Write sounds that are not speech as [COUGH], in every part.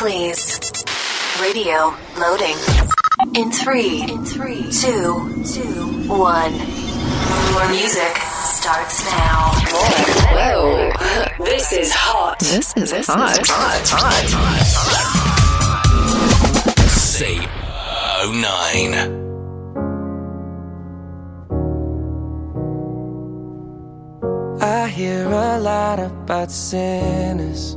please. Radio loading. In three, in three, two, two, one. Your music starts now. Whoa. This is hot. This is hot. Hot. Say 09. I hear a lot about sinners.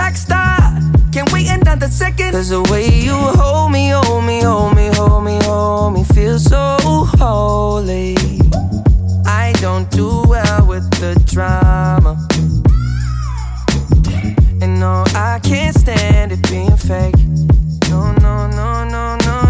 Track star. Can't wait another second. Cause the way you hold me, hold me, hold me, hold me, hold me, feel so holy. I don't do well with the drama. And no, I can't stand it being fake. No, no, no, no, no.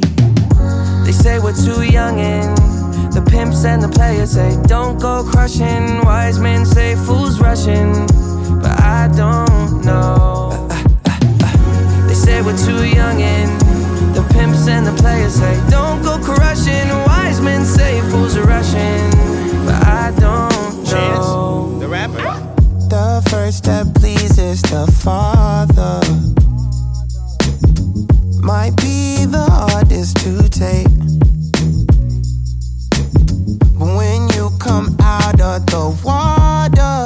They say we're too young and the pimps and the players say don't go crushing. Wise men say fools rushing, but I don't know. They say we're too young and the pimps and the players say don't go crushing. Wise men say fools are rushing, but I don't know. The rapper. The first step pleases the Father. Might be the hardest to take. But when you come out of the water,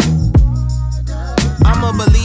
I'm a believer,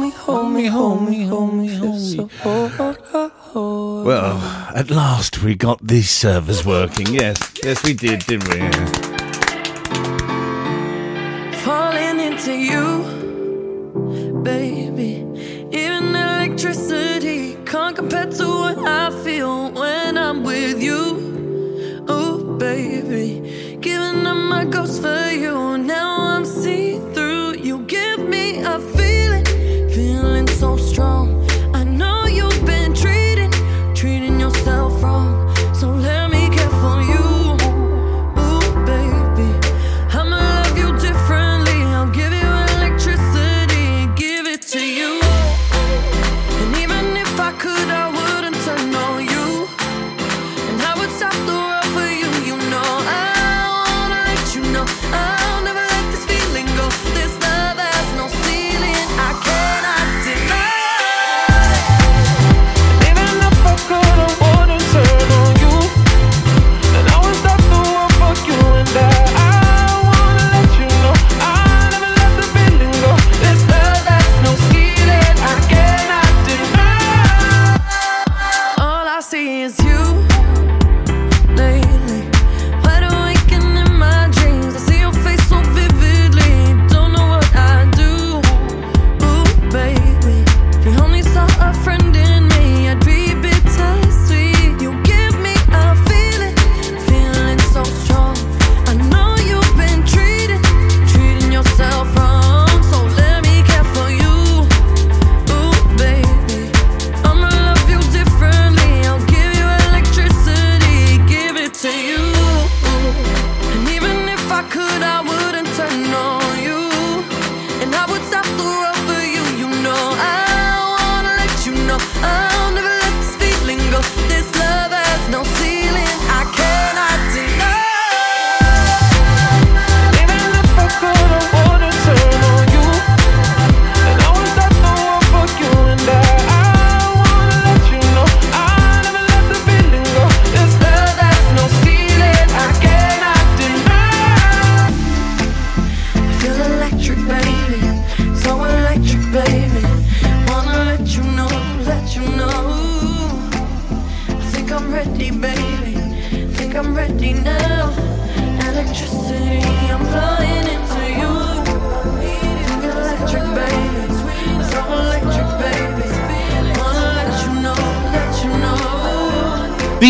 Me, hold me, hold me, hold me, feel so holy. Well, at last we got these servers working. Yes, yes, we did, didn't we? Yeah. falling into you,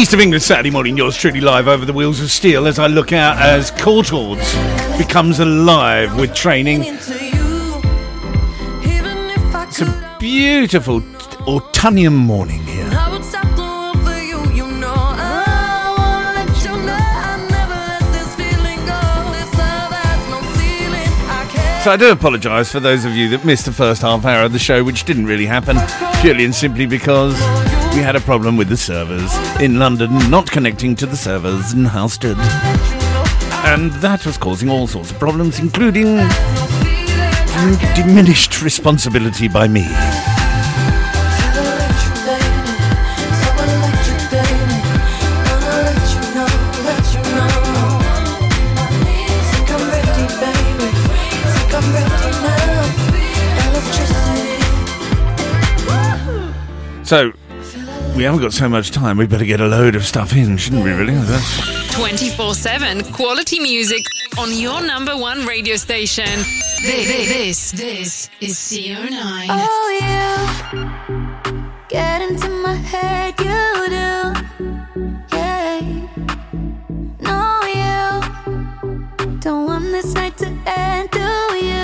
East of England Saturday morning, yours truly live over the wheels of steel as I look out as Courtaulds becomes alive with training. It's a beautiful autumnal morning here. So I do apologise for those of you that missed the first half hour of the show, which didn't really happen, purely and simply because we had a problem with the servers in London not connecting to the servers in Halstead. And that was causing all sorts of problems, including diminished responsibility by me. So, we haven't got so much time. We better get a load of stuff in, shouldn't we, really? 24 7 quality music on your number one radio station. This, this, this is CO9. Oh, you get into my head, you do. Yeah. No, you don't want this night to end, do you?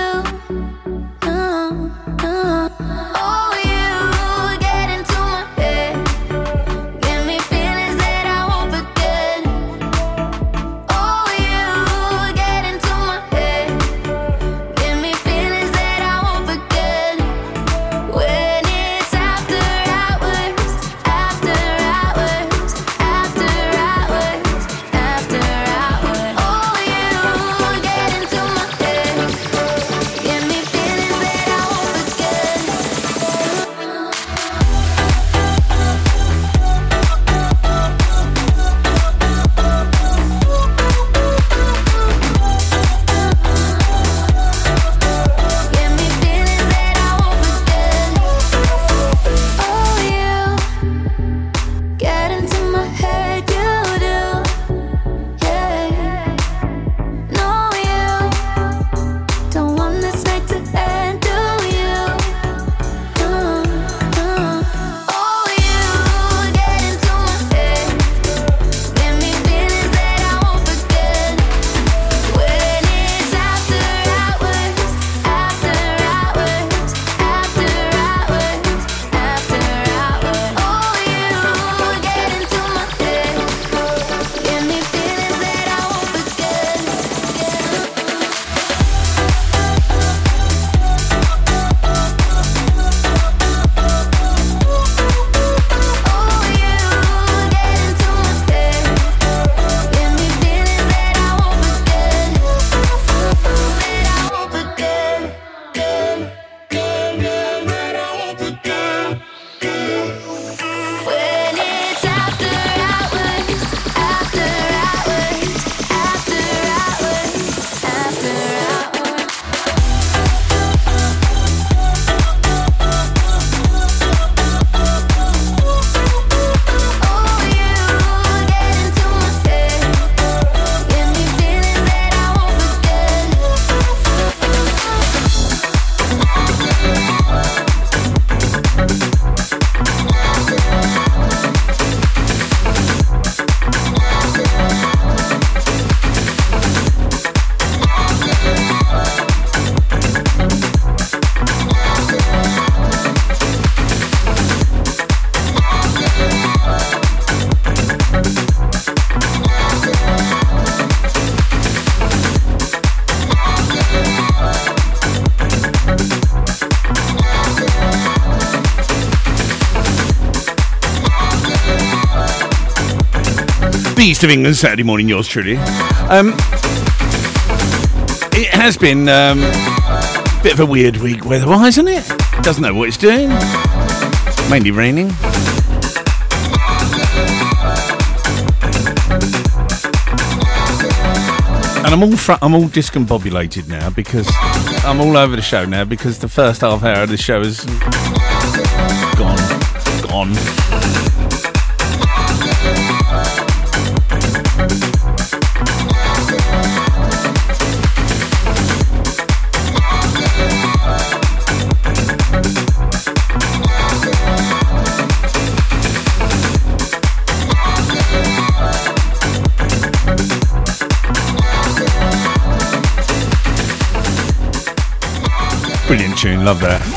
The East of England Saturday morning, yours truly. Um, it has been um, a bit of a weird week weather-wise, isn't it? Doesn't know what it's doing. Mainly raining. And I'm all fr- I'm all discombobulated now because I'm all over the show now because the first half hour of the show is gone, gone. Love that.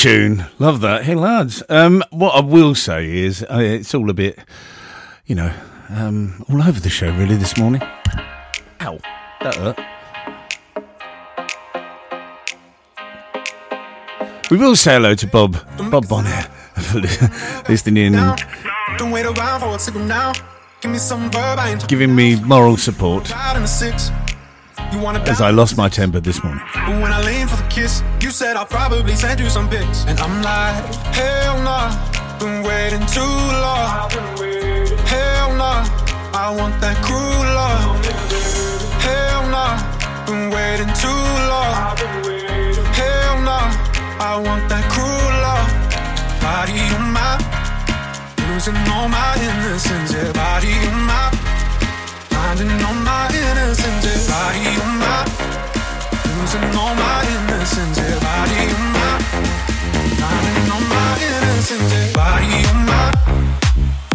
Tune. Love that. Hey, lads. Um, what I will say is uh, it's all a bit, you know, um, all over the show really this morning. Ow. That hurt. We will say hello to Bob, Bob Bonnet, listening in and Don't wait around for a signal now. Give me some verb, I giving me moral support as I lost my temper this morning. When I leaned for the kiss, you said I'll probably send you some pics. And I'm like, hell nah, been waiting too long. Hell nah, I want that cruel love. Hell nah, been waiting too long. Hell nah, I want that cruel love. Body on my, losing all my innocence. Yeah, body on my, finding all my innocence. Body on my. Losing all my innocence, yeah, body on my Finding all my innocence, yeah, body on my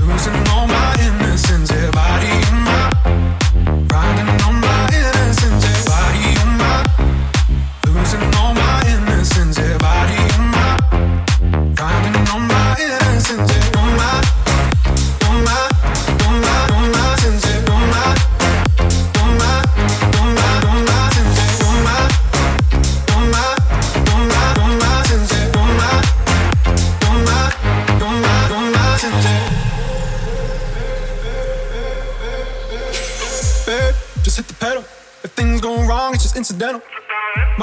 Losing all my innocence, yeah, body my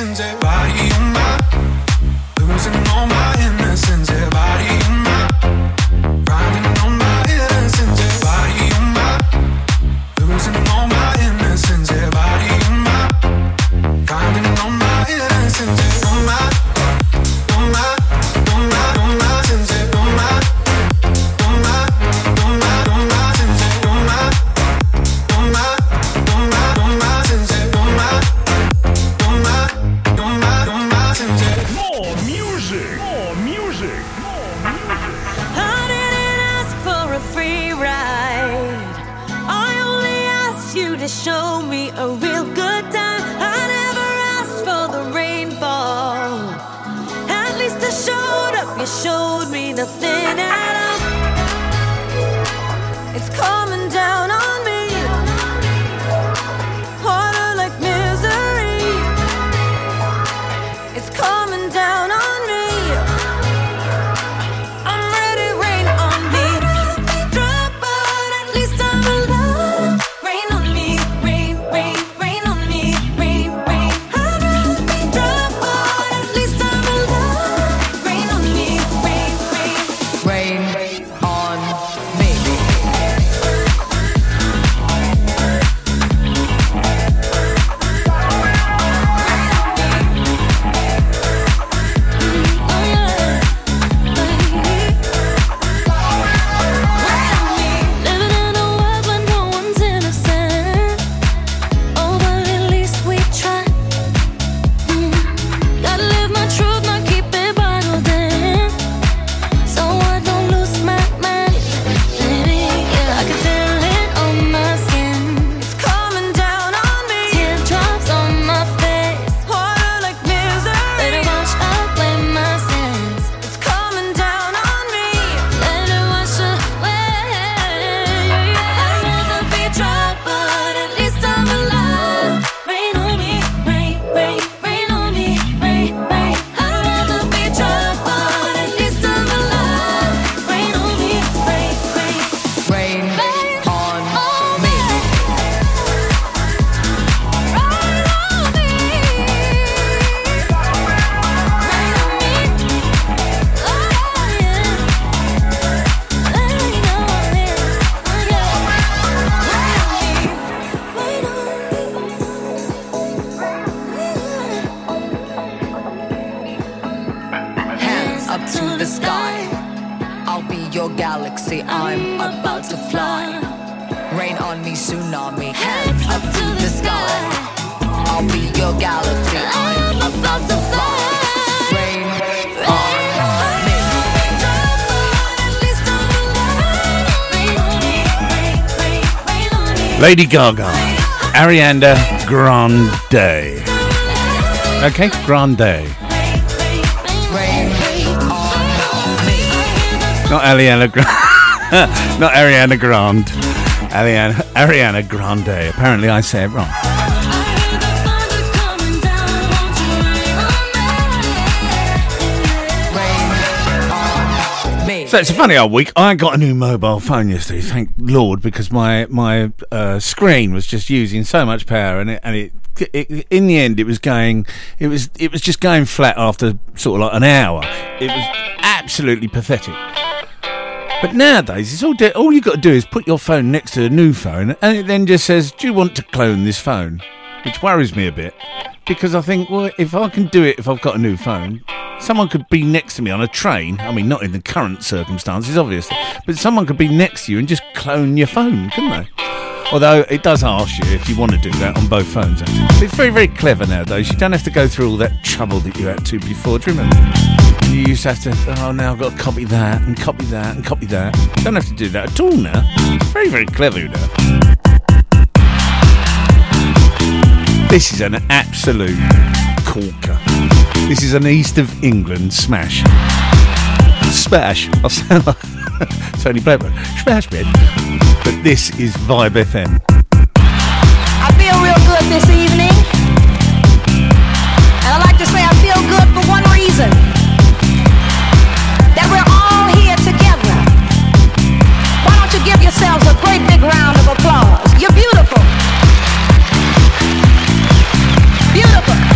Yeah, Lady Gaga, Ariana Grande. Okay, Grande. Not Ariana Grande. [LAUGHS] Not Ariana Grande. Ariana, Ariana Grande. Apparently, I say it wrong. So it's a funny old week. I got a new mobile phone yesterday, thank Lord, because my my uh, screen was just using so much power, and it and it, it in the end it was going it was it was just going flat after sort of like an hour. It was absolutely pathetic. But nowadays, it's all de- all you got to do is put your phone next to a new phone, and it then just says, "Do you want to clone this phone?" Which worries me a bit because I think, well, if I can do it if I've got a new phone, someone could be next to me on a train. I mean, not in the current circumstances, obviously, but someone could be next to you and just clone your phone, couldn't they? Although it does ask you if you want to do that on both phones. Actually. It's very, very clever nowadays. You don't have to go through all that trouble that you had to before. Do you remember? You used to have to, oh, now I've got to copy that and copy that and copy that. You don't have to do that at all now. Very, very clever, know. This is an absolute corker. This is an East of England smash. Smash. [LAUGHS] I sound like Tony Blackburn. Smash bit. But this is Vibe FM. I feel real good this evening. And I like to say I feel good for one reason. That we're all here together. Why don't you give yourselves a great big round of applause? You're beautiful. Beautiful.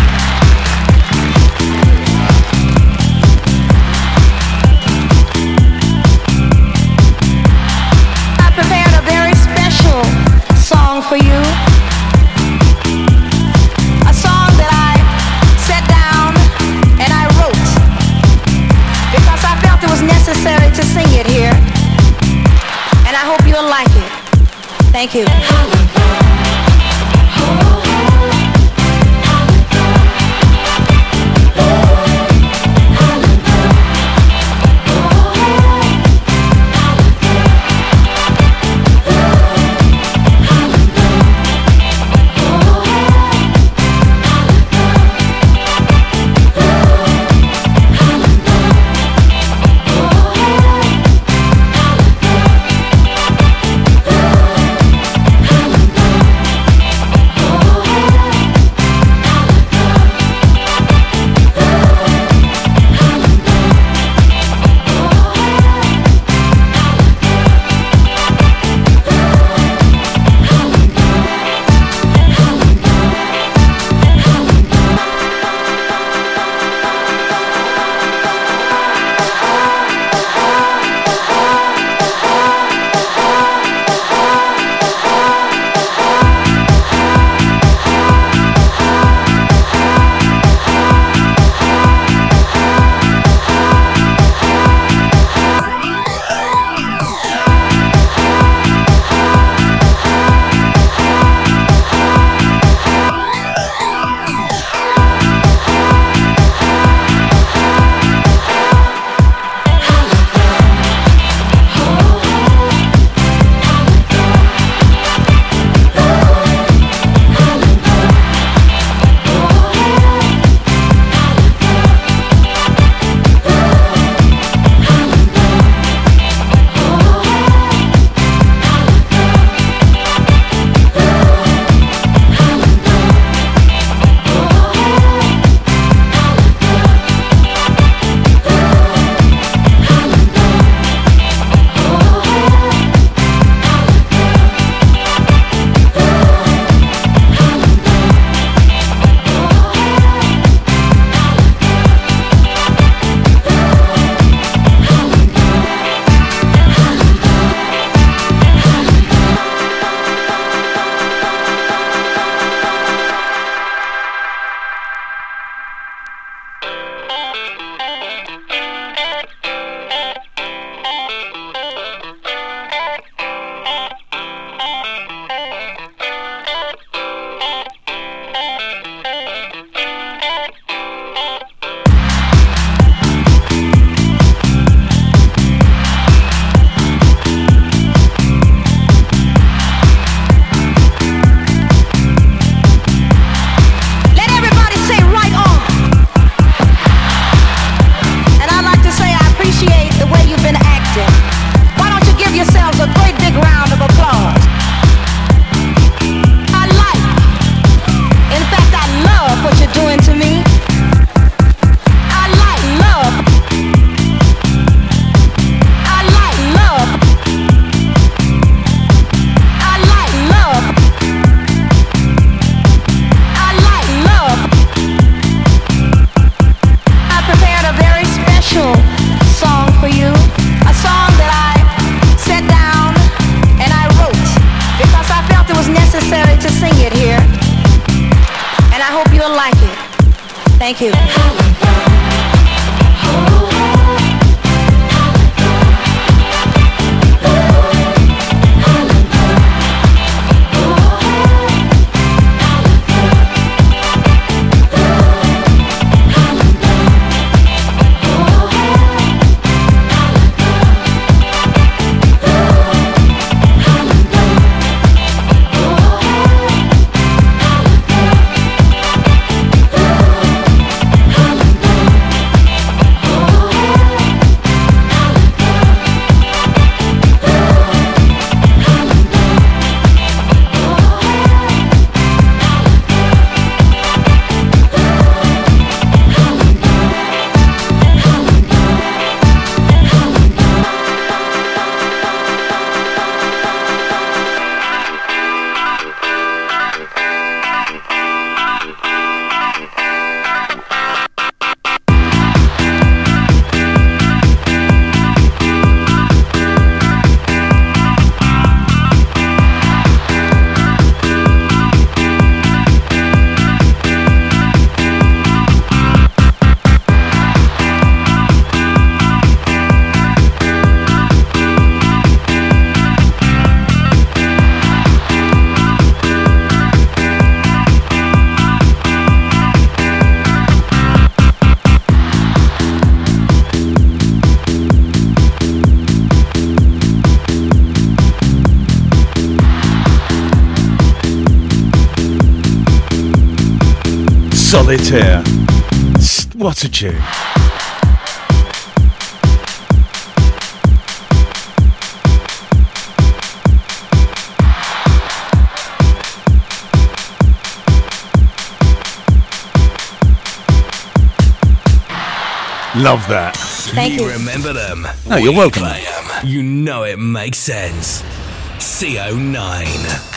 Thank you. Solitaire. What a tune. Love that. Thank you. Remember them. Oh, you're welcome. You know it makes sense. CO9.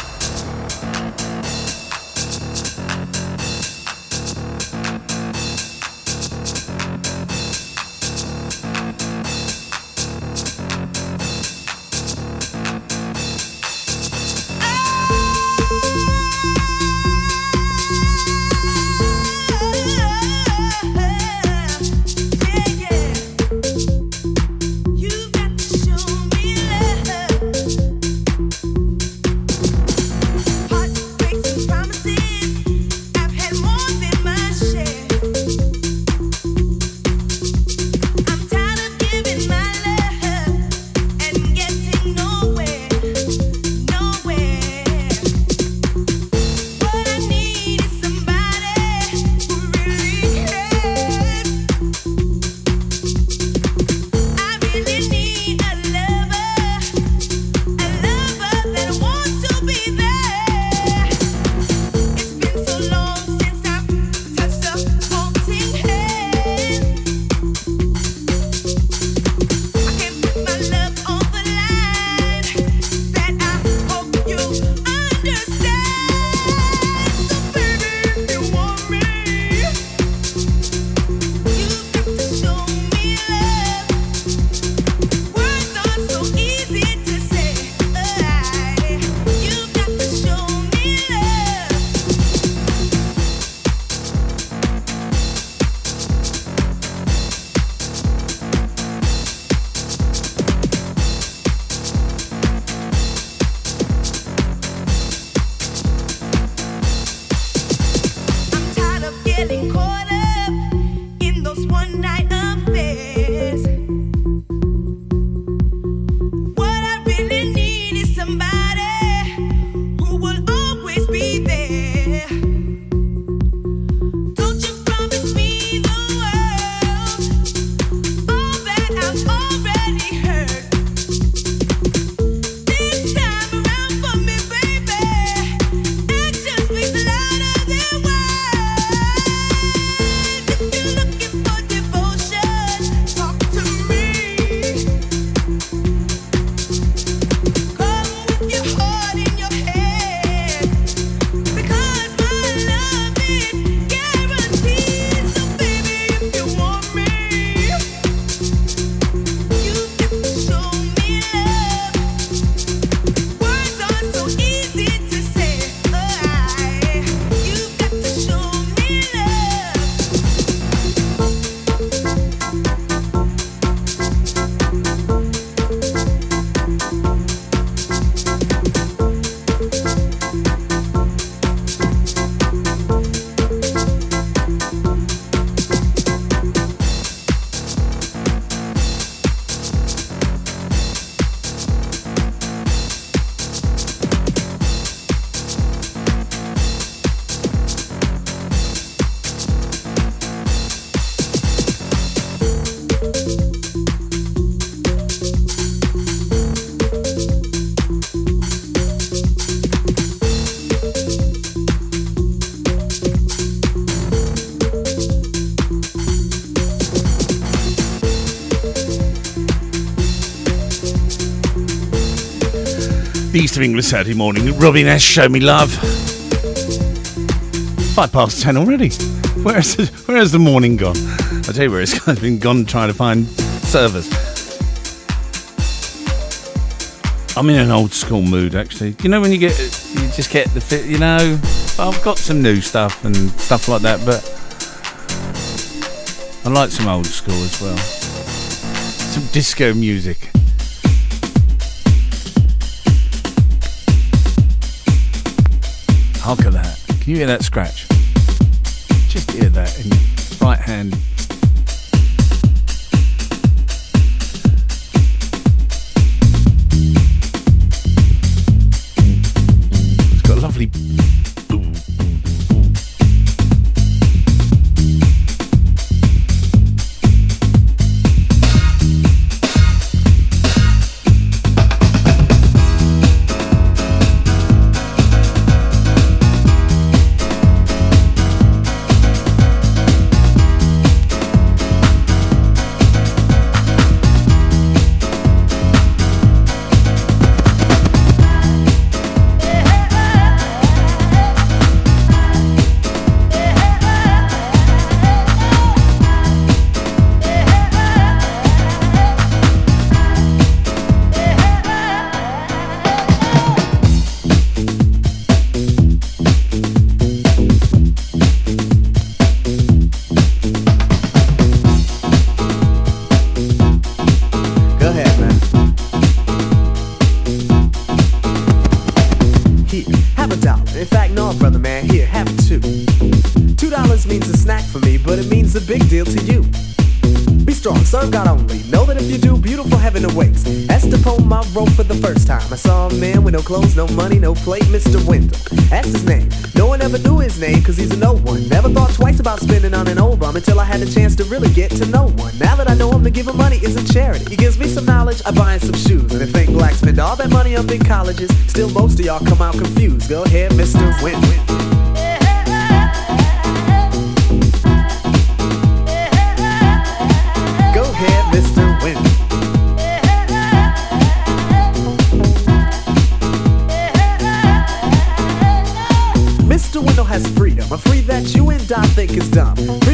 Of England Saturday morning. Robbie Nash, show me love. Five past ten already. Where's the, where's the morning gone? I tell you where it's [LAUGHS] gone. It's been gone trying to find servers. I'm in an old school mood actually. You know when you get you just get the fit. You know, I've got some new stuff and stuff like that, but I like some old school as well. Some disco music. You hear that scratch? First time. I saw a man with no clothes, no money, no plate, Mr. Wendal. That's his name. No one ever knew his name, cause he's a no one. Never thought twice about spending on an old bum until I had the chance to really get to know one. Now that I know him, to give him money is a charity. He gives me some knowledge, I buy him some shoes. And if think black spend all that money on big colleges, still most of y'all come out confused. Go ahead, Mr. Wendal. I think is dumb.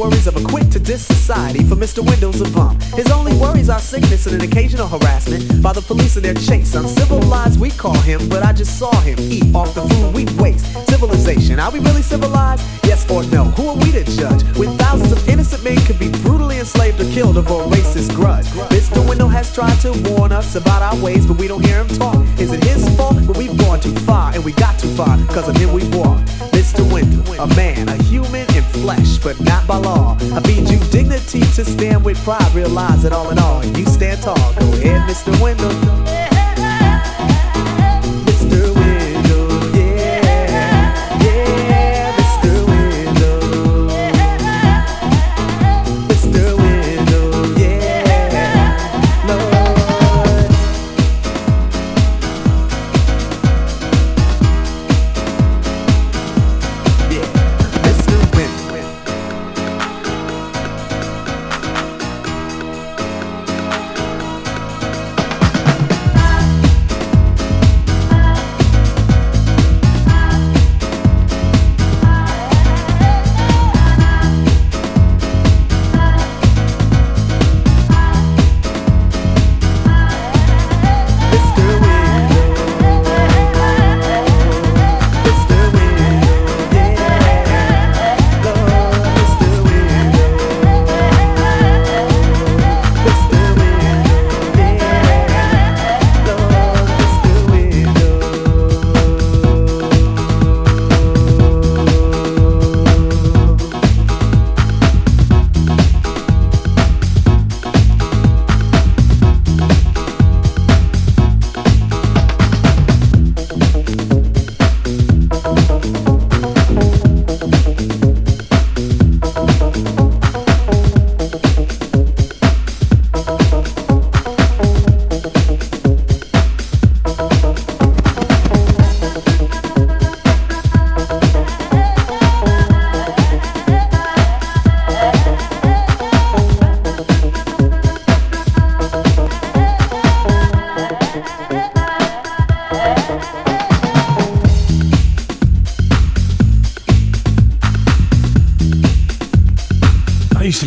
Worries of a quick to diss society. For Mr. Wendal's a bum. His only worries are sickness and an occasional harassment by the police in their chase. Uncivilized, we call him, but I just saw him eat off the food we waste. Civilization, are we really civilized? Yes or no? Who are we to judge? When thousands of innocent men could be brutally enslaved or killed over a racist grudge. Mr. Wendal has tried to warn us about our ways, but we don't hear him talk. Is it his fault? But we've gone too far, and we got too far, cause of him we walked. Mr. Wendal, a man, a human in flesh, but not by law. I feed you dignity to stand with pride, realize that all in all, you stand tall. Go ahead, Mr. Wendal.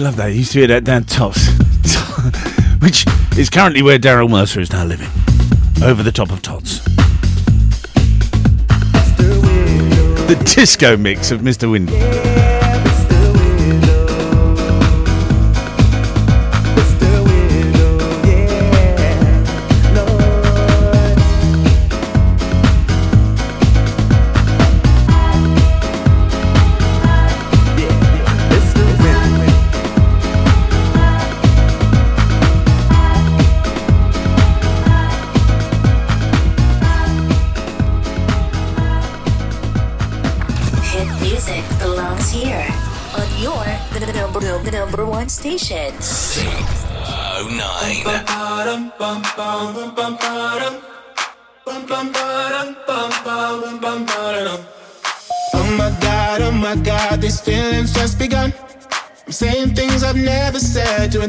Love that. It used to be that down Tots, [LAUGHS] which is currently where Daryl Mercer is now living, over the top of Tots. The disco mix of Mr. Wendal.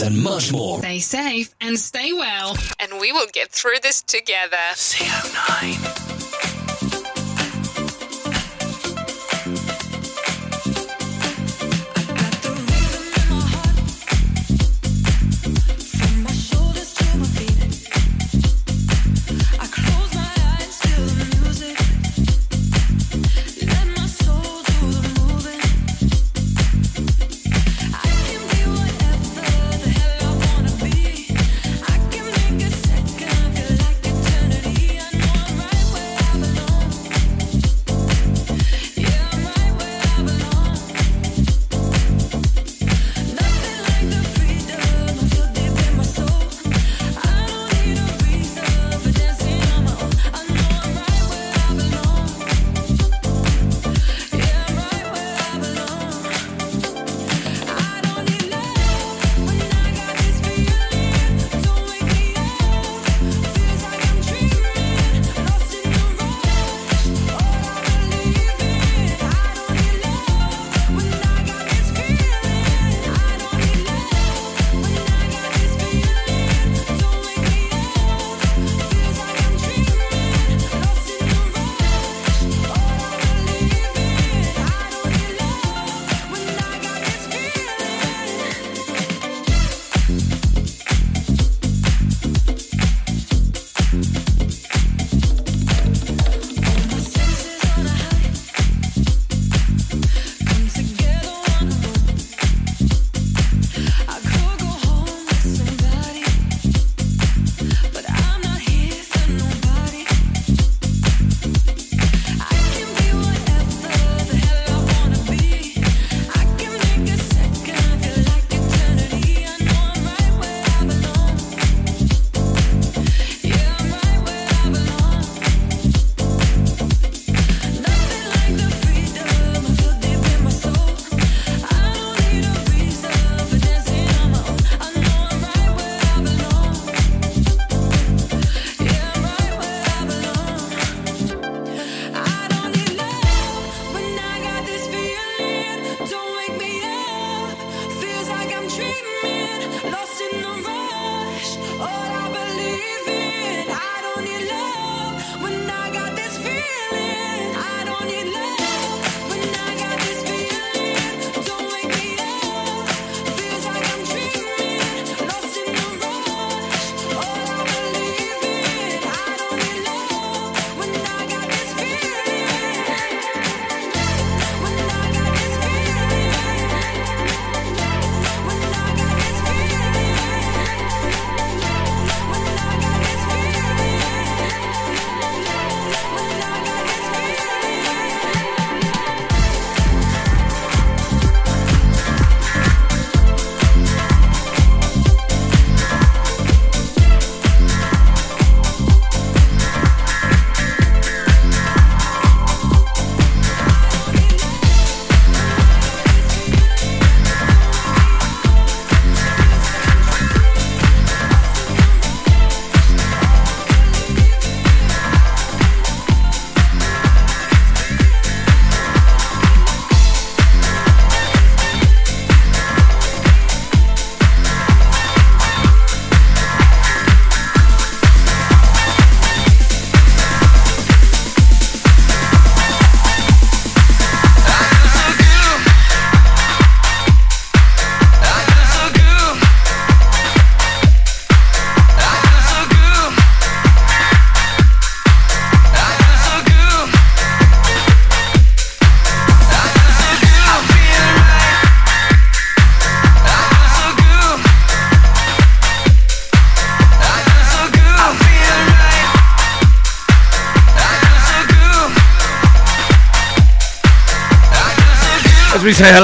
The and much more. Stay safe and stay well, and we will get through this together. CO9.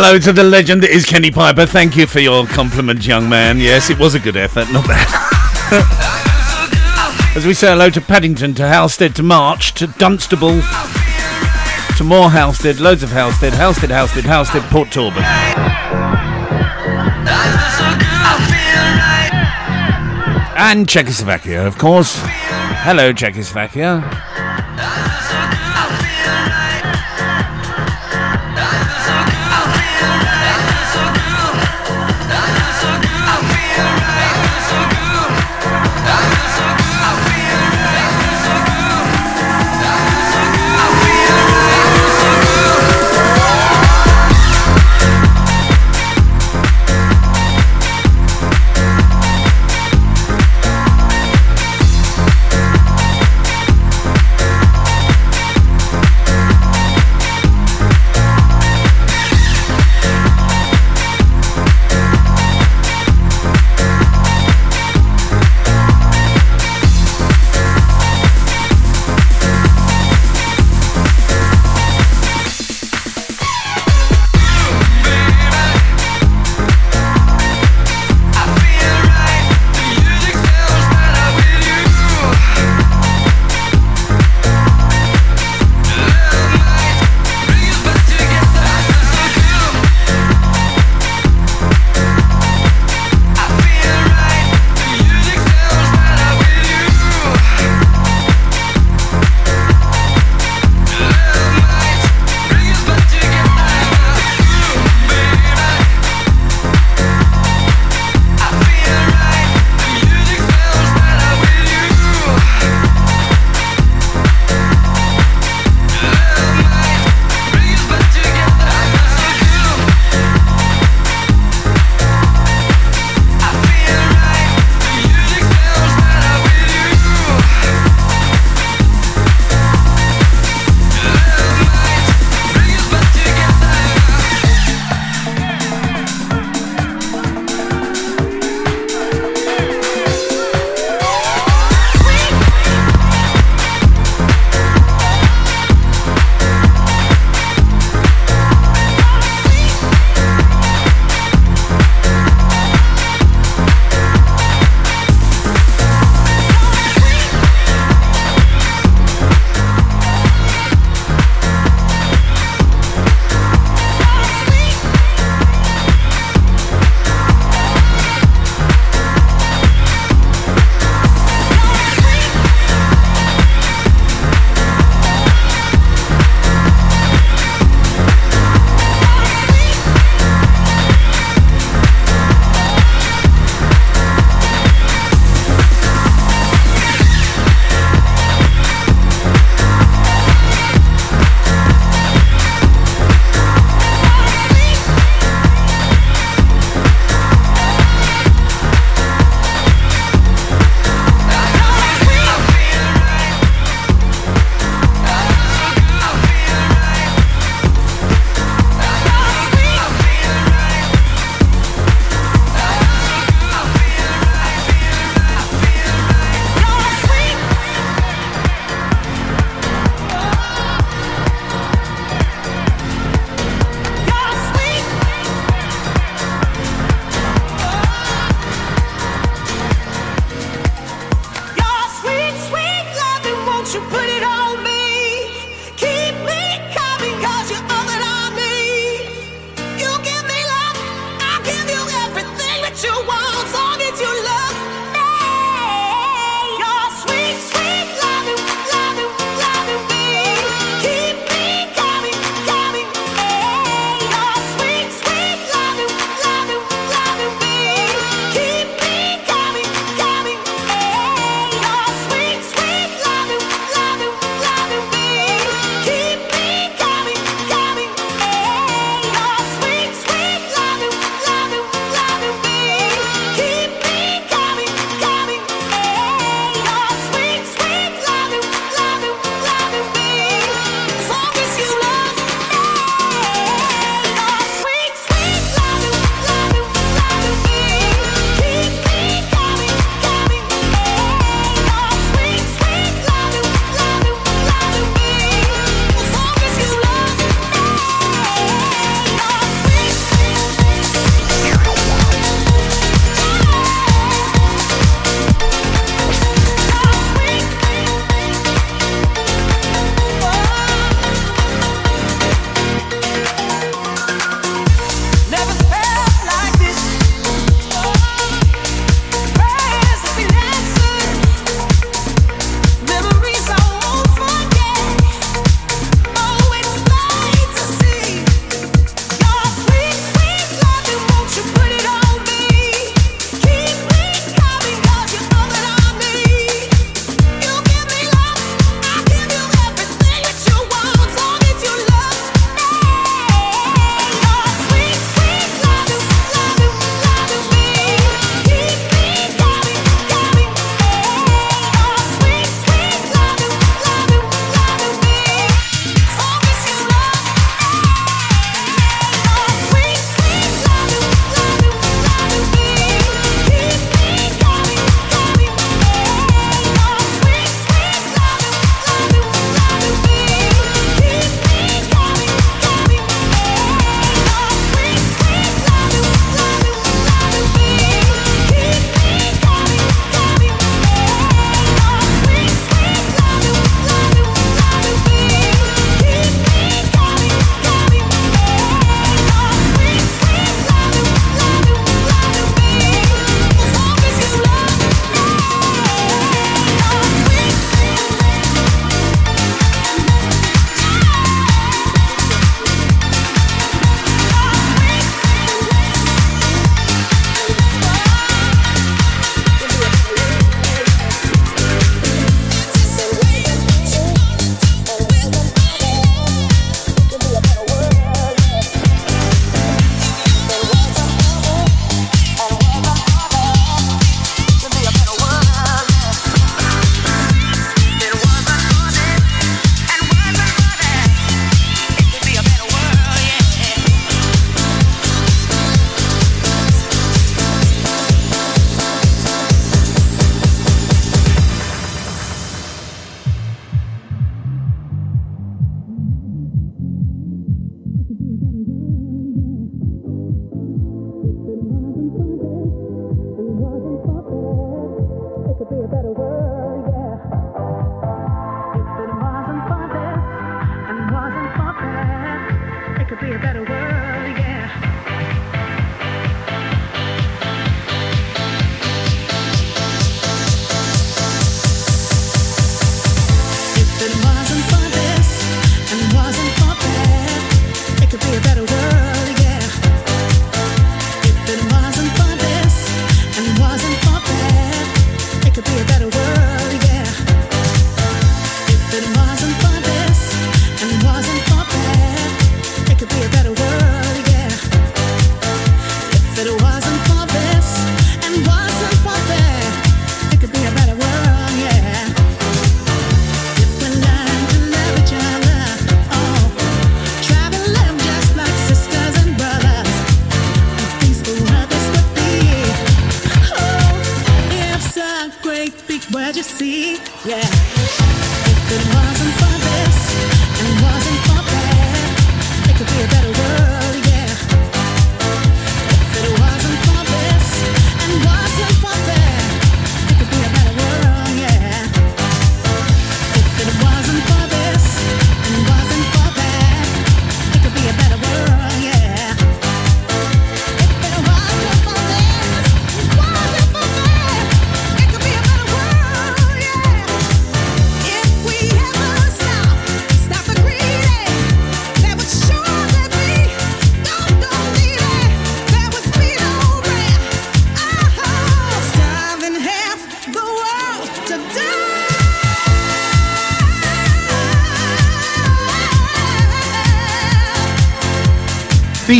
Hello to the legend that is Kenny Piper, thank you for your compliment, young man. Yes, it was a good effort, not bad. [LAUGHS] As we say hello to Paddington, to Halstead, to March, to Dunstable, to more Halstead, loads of Halstead, Halstead, Halstead, Halstead, Port Talbot. And Czechoslovakia, of course. Hello, Czechoslovakia.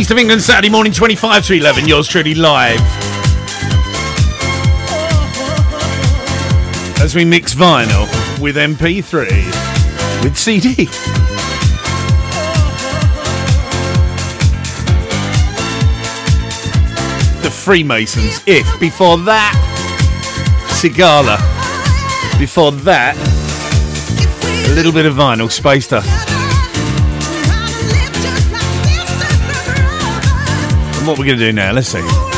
Of England, Saturday morning, 25 to 11. Yours truly live. As we mix vinyl with MP3 with CD. The Freemasons, if before that, Sigala. Before that, a little bit of vinyl, space up. what we're going to do now. Let's see.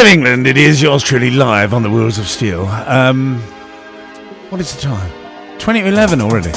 Of England. It is yours truly live on the Wheels of Steel. Um, what is the time? 2011 already.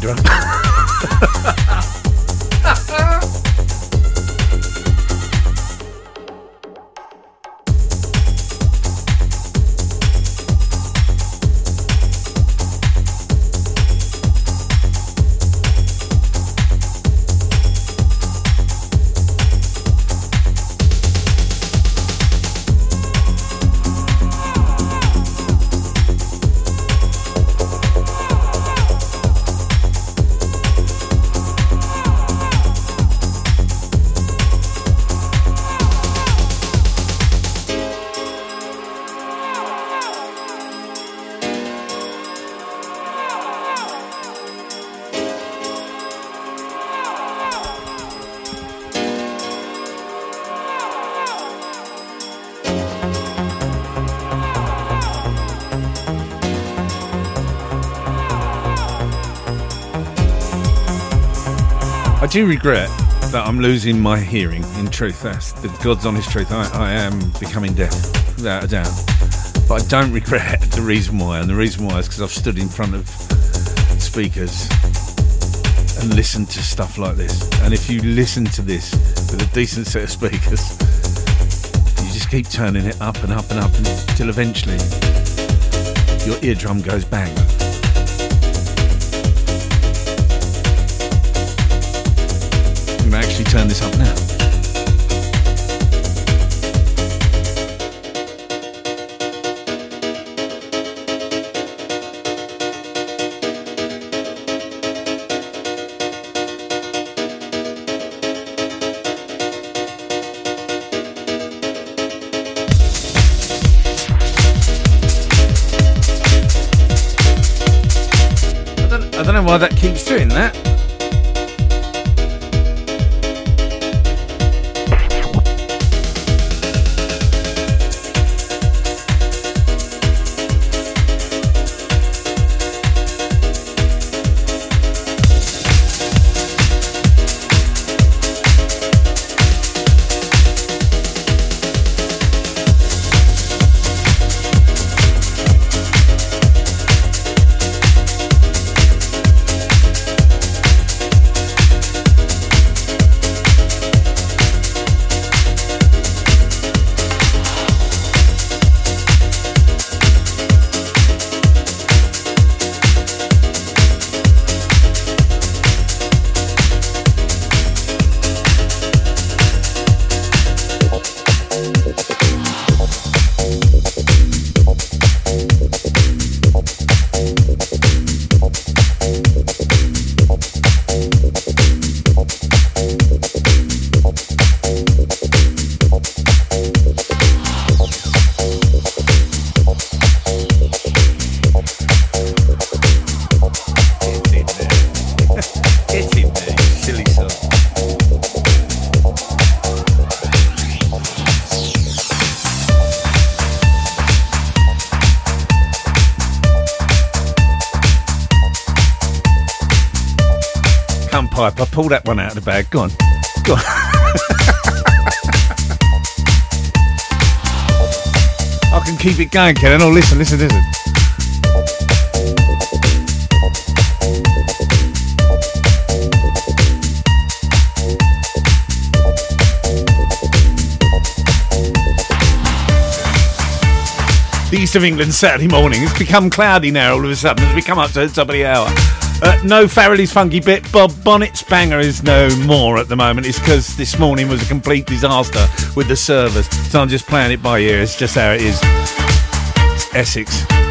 Don't do regret that I'm losing my hearing. In truth, that's the God's honest truth. I, I am becoming deaf, without a doubt. But I don't [LAUGHS] regret the reason why, and the reason why is because I've stood in front of speakers and listened to stuff like this. And if you listen to this with a decent set of speakers, you just keep turning it up and up and up until eventually your eardrum goes bang. Actually turn this up now. The bag. Go on. Go on. [LAUGHS] I can keep it going, Ken. Oh, listen, listen, listen. The East of England Saturday morning. It's become cloudy now all of a sudden as we come up to the top of the hour. Uh, no Farrelly's funky bit. Bob Bonnet's banger is no more at the moment. It's because this morning was a complete disaster with the servers. So I'm just playing it by ear. It's just how it is. It's Essex.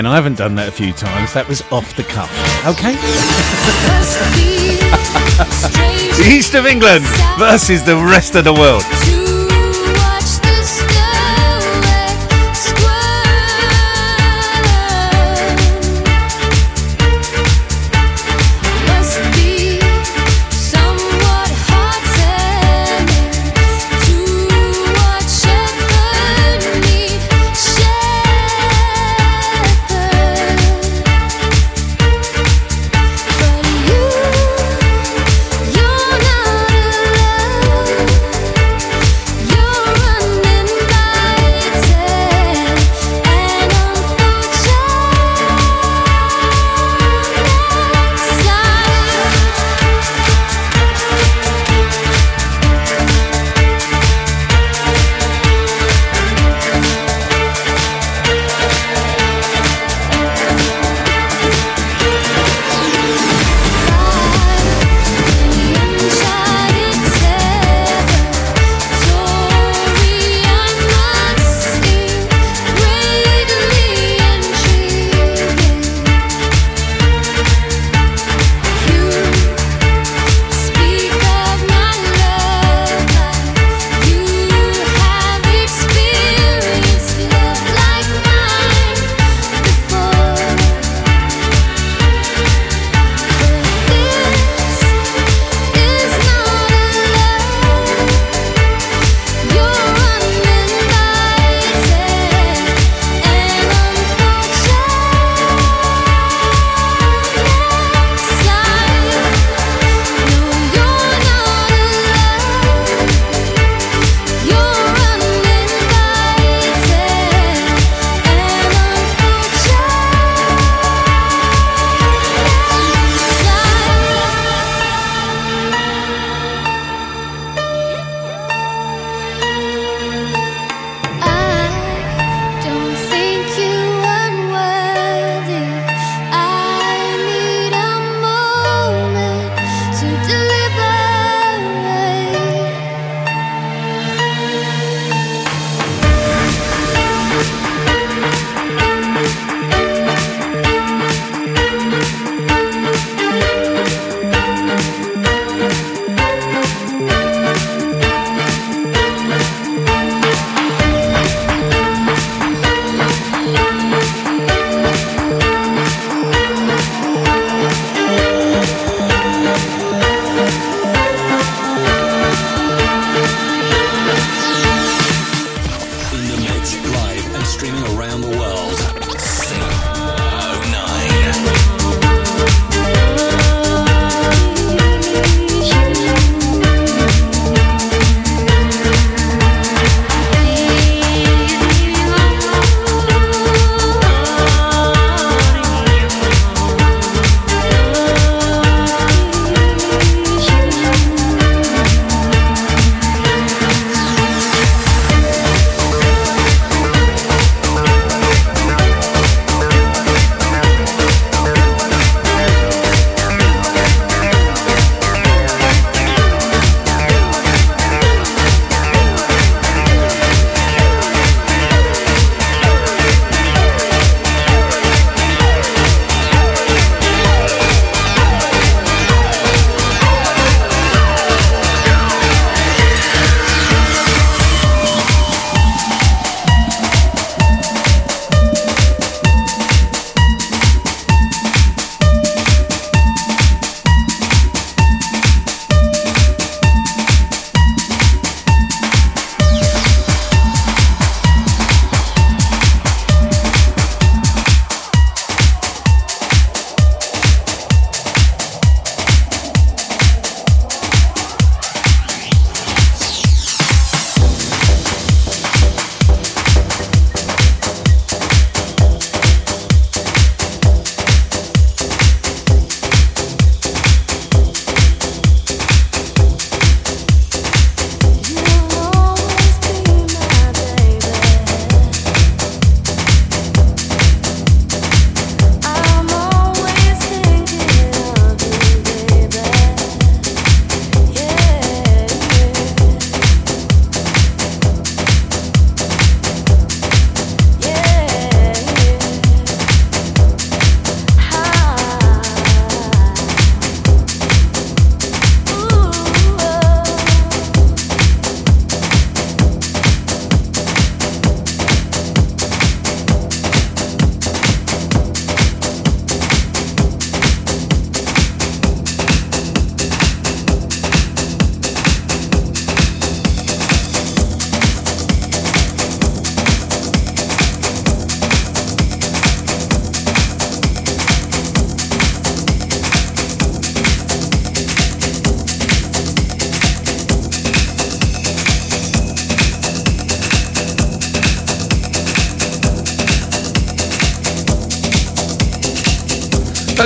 Ken, I haven't done that a few times. That was off the cuff. Okay? [LAUGHS] the East of England versus the rest of the world.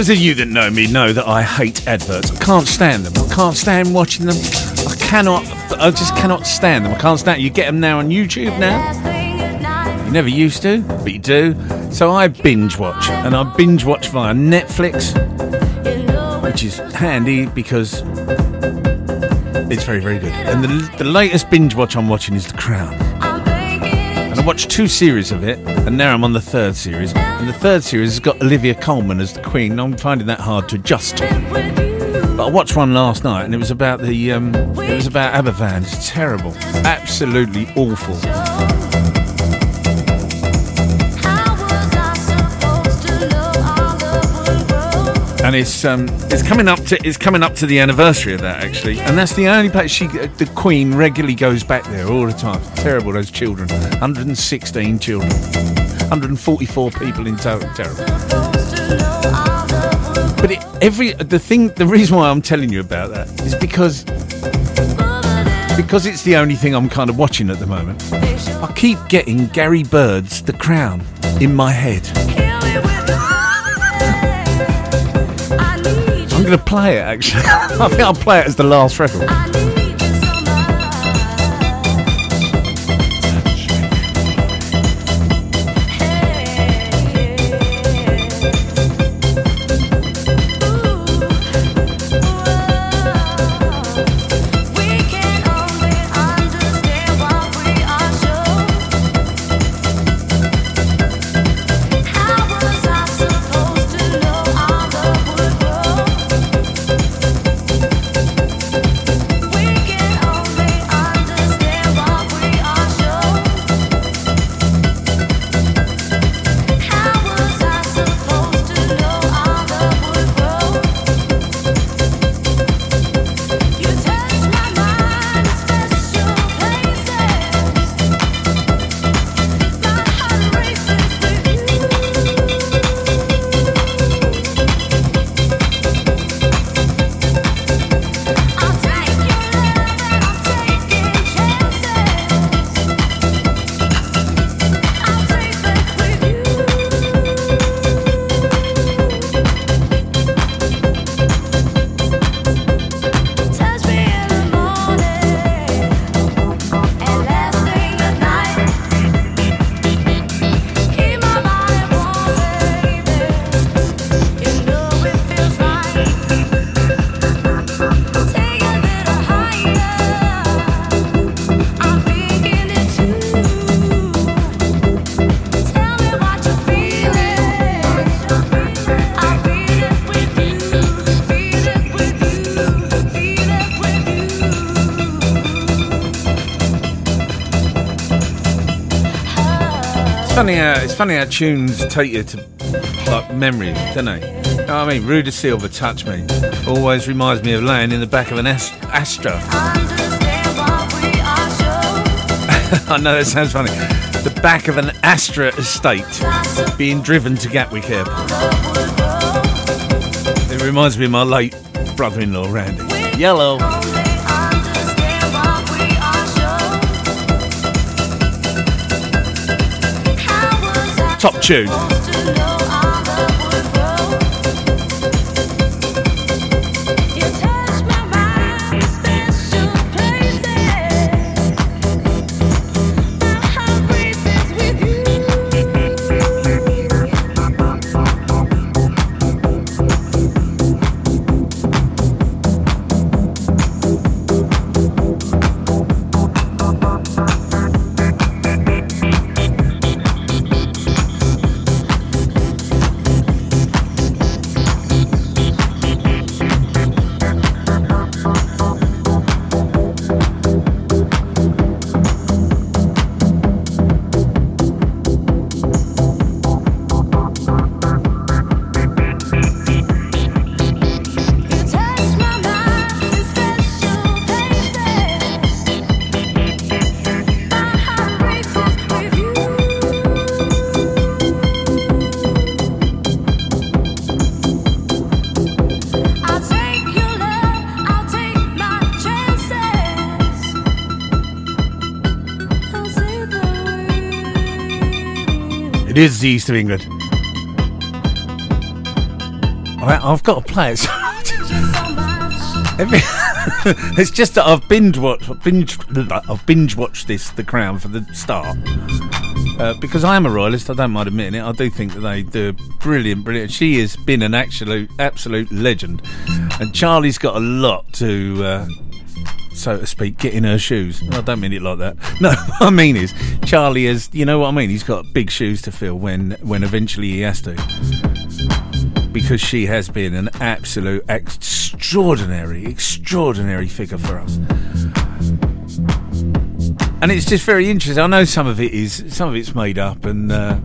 Those of you that know me know that I hate adverts. I can't stand them. I can't stand watching them. I cannot. I just cannot stand them. I can't stand. You get them now on YouTube now. You never used to, but you do. So I binge watch, and I binge watch via Netflix, which is handy because it's very, very good. And the, the latest binge watch I'm watching is The Crown. And I watched two series of it, and now I'm on the third series. And the third series has got Olivia Colman as the Queen. I'm finding that hard to adjust to. But I watched one last night, and it was about the um, it was about Aberfan. It's terrible, absolutely awful. And it's um, it's coming up to it's coming up to the anniversary of that actually, and that's the only place she the Queen regularly goes back there all the time. Terrible those children, 116 children, 144 people in total. Terrible. But it, every the thing, the reason why I'm telling you about that is because because it's the only thing I'm kind of watching at the moment. I keep getting Gary Byrd's The Crown in my head. Going to play it actually. [LAUGHS] I think I'll play it as the last record. It's funny how tunes take you to like memory, don't they? You know I mean? Rui Da Silva, Touch Me, always reminds me of laying in the back of an Ast- Astra. I [LAUGHS] know that sounds funny. The back of an Astra estate, being driven to Gatwick Airport. It reminds me of my late brother-in-law, Randy. Yellow. Top tune. It is the east of England. I, I've got to play it. It's just that I've binge watched, binge, I've binge watched this, The Crown, for the start. Uh, because I am a royalist, I don't mind admitting it. I do think that they do brilliant, brilliant. She has been an absolute, absolute legend, and Charlie's got a lot to, uh, so to speak, get in her shoes. I don't mean it like that. [LAUGHS] No, what I mean is Charlie has, you know what I mean. He's got big shoes to fill when, when eventually he has to because she has been an absolute extraordinary, extraordinary figure for us. And it's just very interesting. I know some of it is some of it's made up, and uh,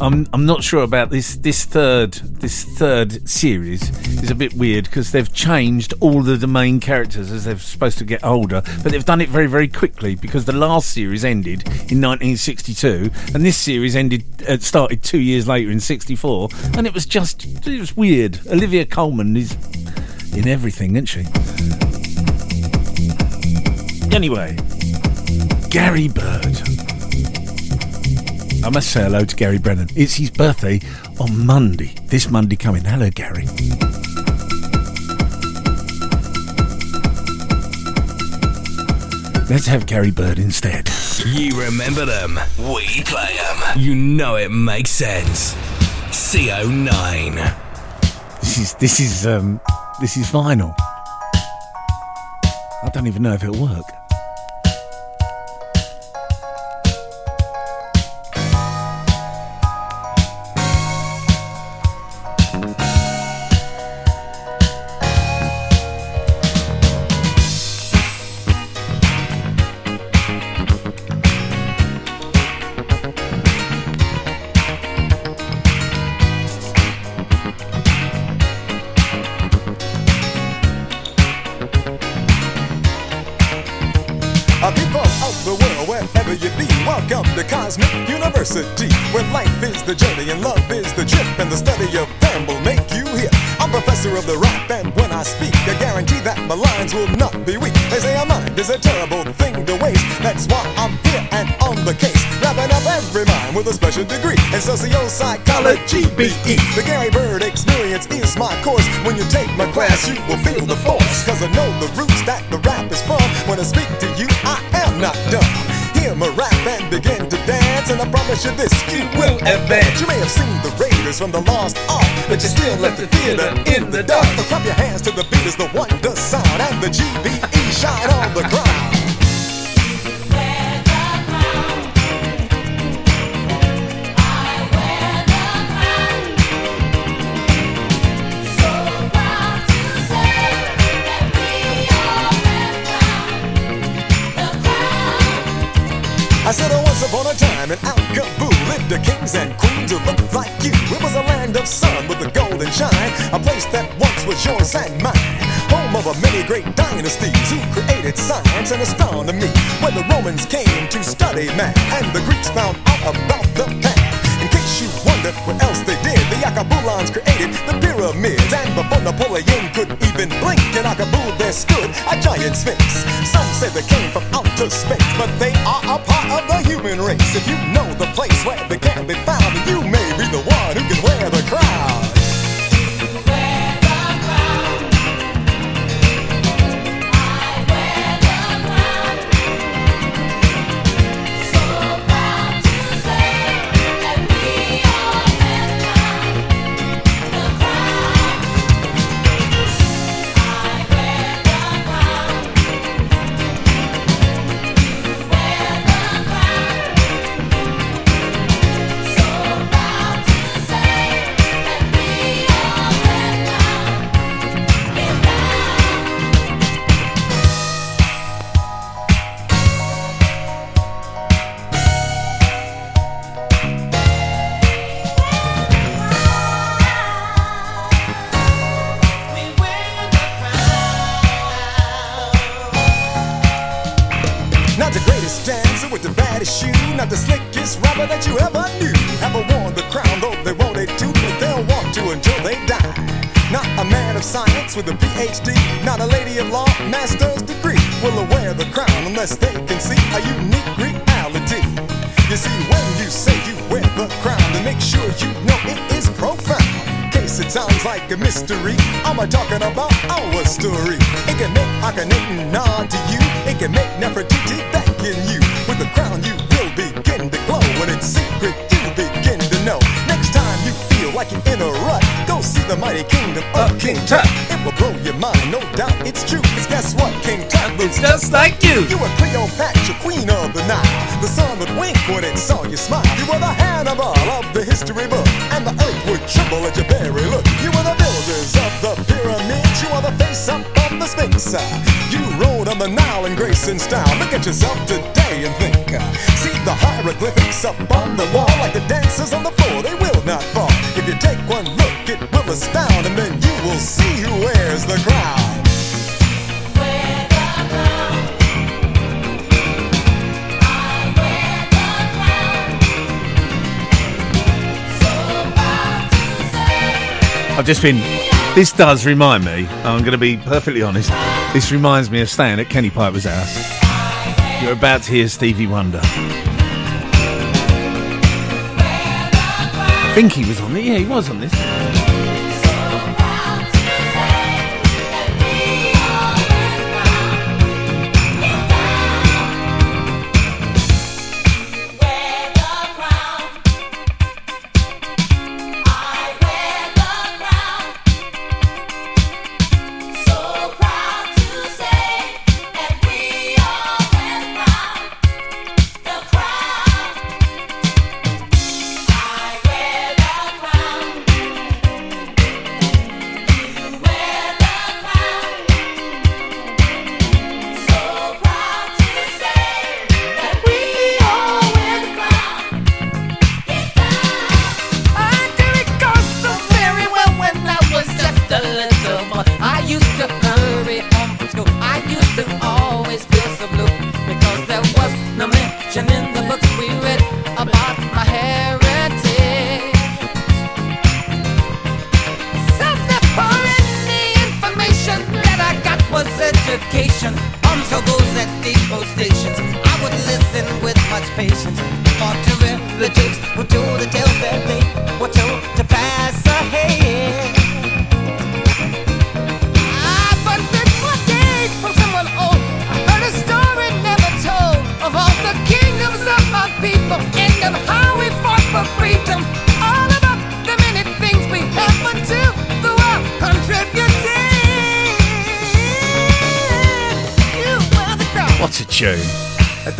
I'm I'm not sure about this this third this third series is a bit weird because they've changed all the, the main characters as they're supposed to get older, but they've done it very very quickly because the last series ended in 1962 and this series ended uh, started two years later in 64, and it was just it was weird. Olivia Colman is in everything, isn't she? Anyway, Gary Byrd. I must say hello to Gary Brennan. It's his birthday on Monday. This Monday coming. Hello, Gary. Let's have Gary Byrd instead. You remember them, we play them. You know it makes sense. CO9. This is this is um this is vinyl. I don't even know if it'll work. University, where life is the journey and love is the trip, and the study of them will make you here. I'm professor of the rap, and when I speak, I guarantee that my lines will not be weak. They say a mind is a terrible thing to waste. That's why I'm here and on the case, wrapping up every mind with a special degree in socio-psychology. BE. The Gary Byrd experience is my course. When you take my class, you will feel the force, cause I know the roots that the rap is from. When I speak to you, I am not dumb. Hear my rap and begin to dance, and I promise you this, you will advance. You may have seen the Raiders from the Lost Ark, but you still left the theater in the dark. So clap your hands to the beat as the wonder sound, and the GBE shine on the crowd. Time Al Kaboo lived the kings and queens who looked like you. It was a land of sun with a golden shine, a place that once was yours and mine. Home of a many great dynasties who created science and astronomy. When the Romans came to study math and the Greeks found out about the path. Wonder what else they did, the Alkebulans created the pyramids. And before Napoleon could even blink, in Alkebulan there stood a giant sphinx. Some say they came from outer space, but they are a part of the human race. If you know the place where they can be found, you may be the one who can wear the crown. Man of science with a PhD, not a lady of law, master's degree will wear the crown unless they can see a unique reality. You see, when you say you wear the crown, then make sure you know it is profound. Case it sounds like a mystery. I'm a talking about our story. It can make Akhenaten nod to you. It can make Nefertiti beckon you. With the crown, you will begin the mighty kingdom of King Tut. It will blow your mind, no doubt it's true. Cause guess what? King Tut looks just like you. You were Cleopatra, queen of the Nile. The sun would wink when it saw you smile. You were the Hannibal of the history book. And the earth would tremble at your very look. You were the builders of the pyramids. You are the face up of the Sphinx. You rode on the Nile in grace and style. Look at yourself today and think. See the hieroglyphics up on the wall. I've just been. This does remind me. I'm going to be perfectly honest. This reminds me of staying at Kenny Piper's house. You're about to hear Stevie Wonder. I think he was on it. Yeah, he was on this.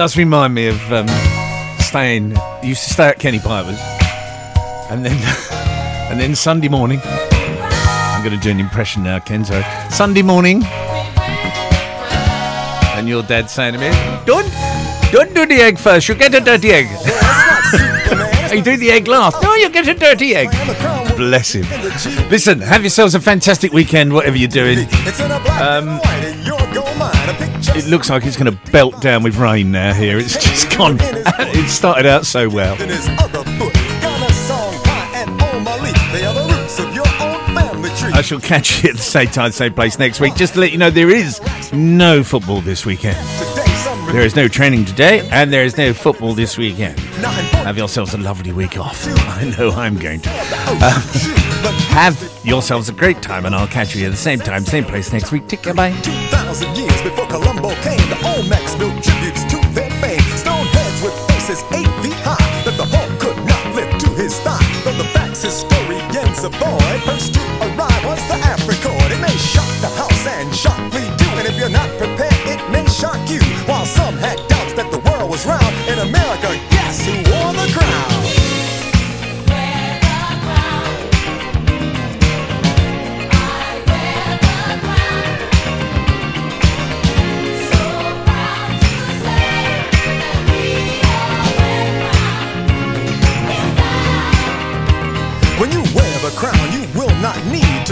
Does remind me of um, staying. Used to stay at Kenny Piper's, and then [LAUGHS] and then Sunday morning. I'm going to do an impression now, Kenzo. Sunday morning, and your dad saying to me, "Don't, don't do the egg first. You'll get a dirty egg." [LAUGHS] you do the egg last. No, you get a dirty egg. Bless him. Listen, have yourselves a fantastic weekend, whatever you're doing. Um, it looks like it's going to belt down with rain now here. It's just gone. [LAUGHS] it started out so well. in his other foot. Ghana song, pie and Omali. They are the roots of your own family tree. I shall catch you at the same time, same place next week. Just to let you know, there is no football this weekend. There is no training today, and there is no football this weekend. Have yourselves a lovely week off. [LAUGHS] I know I'm going to. Uh, [LAUGHS] have yourselves a great time, and I'll catch you at the same time, same place next week. Take care, bye. Thousand years before Columbo came, the Olmecs built tributes to their fame. Stone heads with faces eight feet high, that the Hulk could not lift to his thigh. Though the facts historians avoid, first to arrive was the Africord. It may shock the house and shock Lee too, and if you're not prepared, it may shock you. While some had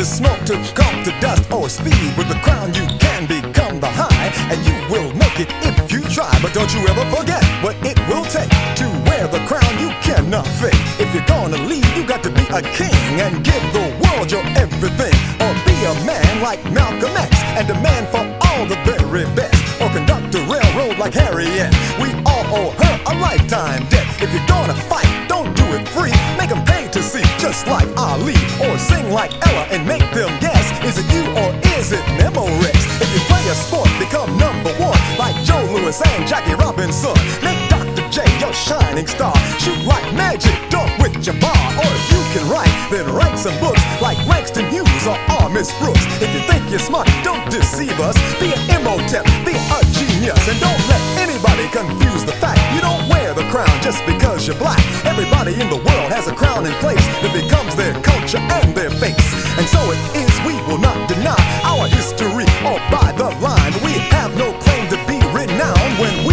to smoke to come to dust or speed. With the crown, you can become the high, and you will make it if you try. But don't you ever forget what it will take to wear the crown. You cannot fake. If you're gonna lead, you got to be a king and give the world your everything. Or be a man like Malcolm X and demand for all the very best. Or conduct a railroad like Harriet. We owe her a lifetime debt. If you're gonna fight, don't do it free. Make 'em pay to see, just like Ali or sing like Ella and make them guess. Is it you or is it Memorex? If you play a sport, become number one like Joe Louis and Jackie Robinson. Make. J your shining star. Shoot like magic, dunk with Jabbar. Or if you can write, then write some books like Langston Hughes or R. Miss Brooks. If you think you're smart, don't deceive us. Be an Imhotep, be a genius, and don't let anybody confuse the fact you don't wear the crown just because you're black. Everybody in the world has a crown in place that becomes their culture and their face. And so it is, we will not deny our history or by the line. We have no claim to be renowned when we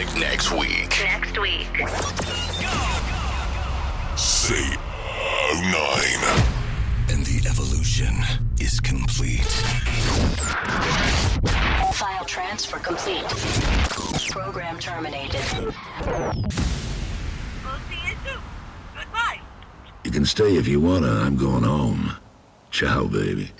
music next week. Next week. Say nine. And the evolution is complete. File transfer complete. Program terminated. We'll see you soon. Goodbye. You can stay if you wanna. I'm going home. Ciao, baby.